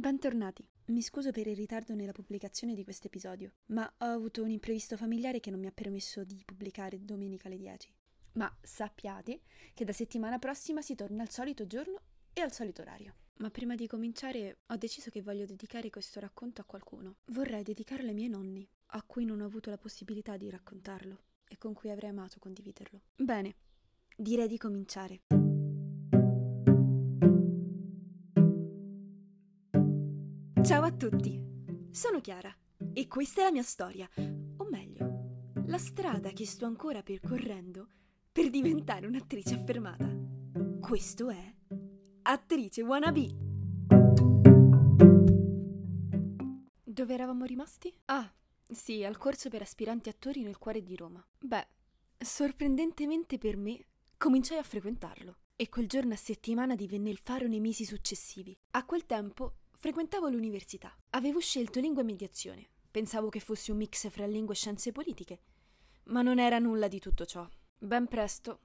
Bentornati. Mi scuso per il ritardo nella pubblicazione di questo episodio, ma ho avuto un imprevisto familiare che non mi ha permesso di pubblicare domenica alle 10. Ma sappiate che da settimana prossima si torna al solito giorno e al solito orario. Ma prima di cominciare ho deciso che voglio dedicare questo racconto a qualcuno. Vorrei dedicarlo ai miei nonni, a cui non ho avuto la possibilità di raccontarlo e con cui avrei amato condividerlo. Bene, direi di cominciare. Ciao a tutti, sono Chiara e questa è la mia storia, o meglio, la strada che sto ancora percorrendo per diventare un'attrice affermata. Questo è Attrice Wannabe. Dove eravamo rimasti? Ah, sì, al corso per aspiranti attori nel cuore di Roma. Beh, sorprendentemente per me, cominciai a frequentarlo. E quel giorno a settimana divenne il faro nei mesi successivi. A quel tempo frequentavo l'università. Avevo scelto lingua e mediazione. Pensavo che fosse un mix fra lingue e scienze politiche. Ma non era nulla di tutto ciò. Ben presto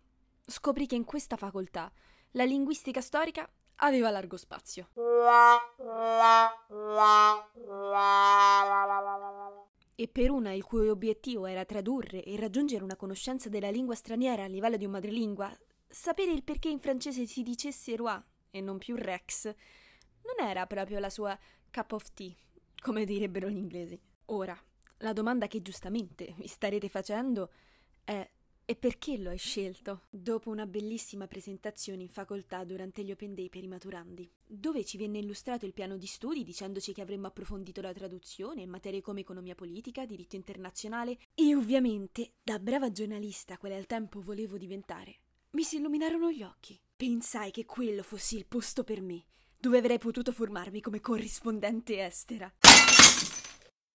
scoprì che in questa facoltà la linguistica storica aveva largo spazio. E per una il cui obiettivo era tradurre e raggiungere una conoscenza della lingua straniera a livello di un madrelingua, sapere il perché in francese si dicesse roi e non più rex, non era proprio la sua cup of tea, come direbbero gli inglesi. Ora, la domanda che giustamente vi starete facendo è e perché lo hai scelto? Dopo una bellissima presentazione in facoltà durante gli Open Day per i maturandi, dove ci venne illustrato il piano di studi dicendoci che avremmo approfondito la traduzione in materie come economia politica, diritto internazionale e ovviamente, da brava giornalista quale al tempo volevo diventare, mi si illuminarono gli occhi. Pensai che quello fosse il posto per me, dove avrei potuto formarmi come corrispondente estera.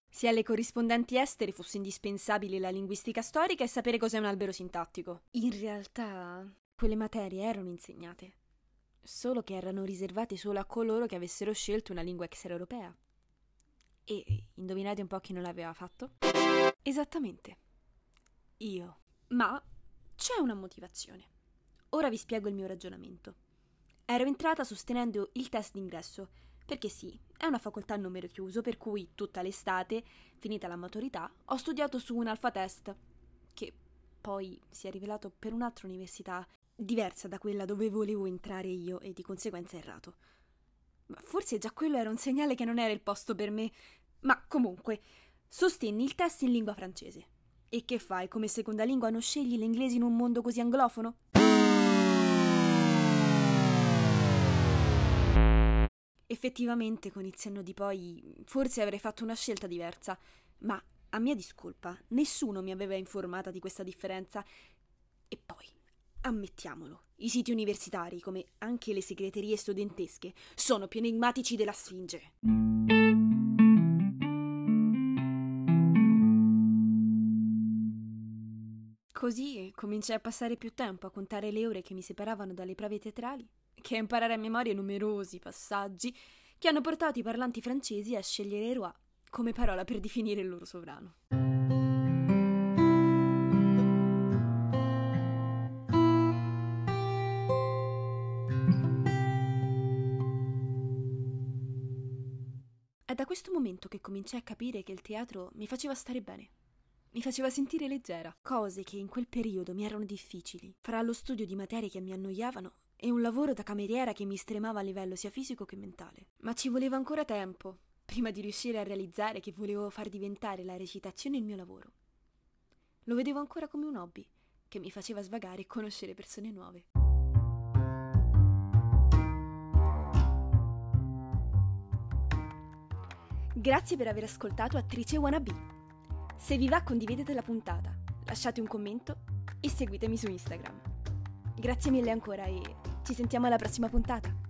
Se alle corrispondenti estere fosse indispensabile la linguistica storica e sapere cos'è un albero sintattico. In realtà, quelle materie erano insegnate, solo che erano riservate solo a coloro che avessero scelto una lingua extraeuropea. E indovinate un po' chi non l'aveva fatto? Esattamente. Io. Ma c'è una motivazione. Ora vi spiego il mio ragionamento. Ero entrata sostenendo il test d'ingresso perché sì, è una facoltà a numero chiuso, per cui tutta l'estate, finita la maturità, ho studiato su un alfa test, che poi si è rivelato per un'altra università diversa da quella dove volevo entrare io e di conseguenza errato. Ma forse già quello era un segnale che non era il posto per me. Ma comunque, sostenni il test in lingua francese. E che fai? Come seconda lingua non scegli l'inglese in un mondo così anglofono? Effettivamente, con il senno di poi, forse avrei fatto una scelta diversa, ma a mia discolpa, nessuno mi aveva informata di questa differenza. E poi, ammettiamolo, i siti universitari, come anche le segreterie studentesche, sono più enigmatici della Sfinge. Così cominciai a passare più tempo a contare le ore che mi separavano dalle prove teatrali che imparare a memoria numerosi passaggi che hanno portato i parlanti francesi a scegliere roi come parola per definire il loro sovrano. È da questo momento che cominciai a capire che il teatro mi faceva stare bene. Mi faceva sentire leggera, cose che in quel periodo mi erano difficili, fra lo studio di materie che mi annoiavano e un lavoro da cameriera che mi stremava a livello sia fisico che mentale. Ma ci voleva ancora tempo prima di riuscire a realizzare che volevo far diventare la recitazione il mio lavoro. Lo vedevo ancora come un hobby che mi faceva svagare e conoscere persone nuove. Grazie per aver ascoltato Attrice Wannabe. Se vi va condividete la puntata, lasciate un commento e seguitemi su Instagram. Grazie mille ancora e ci sentiamo alla prossima puntata.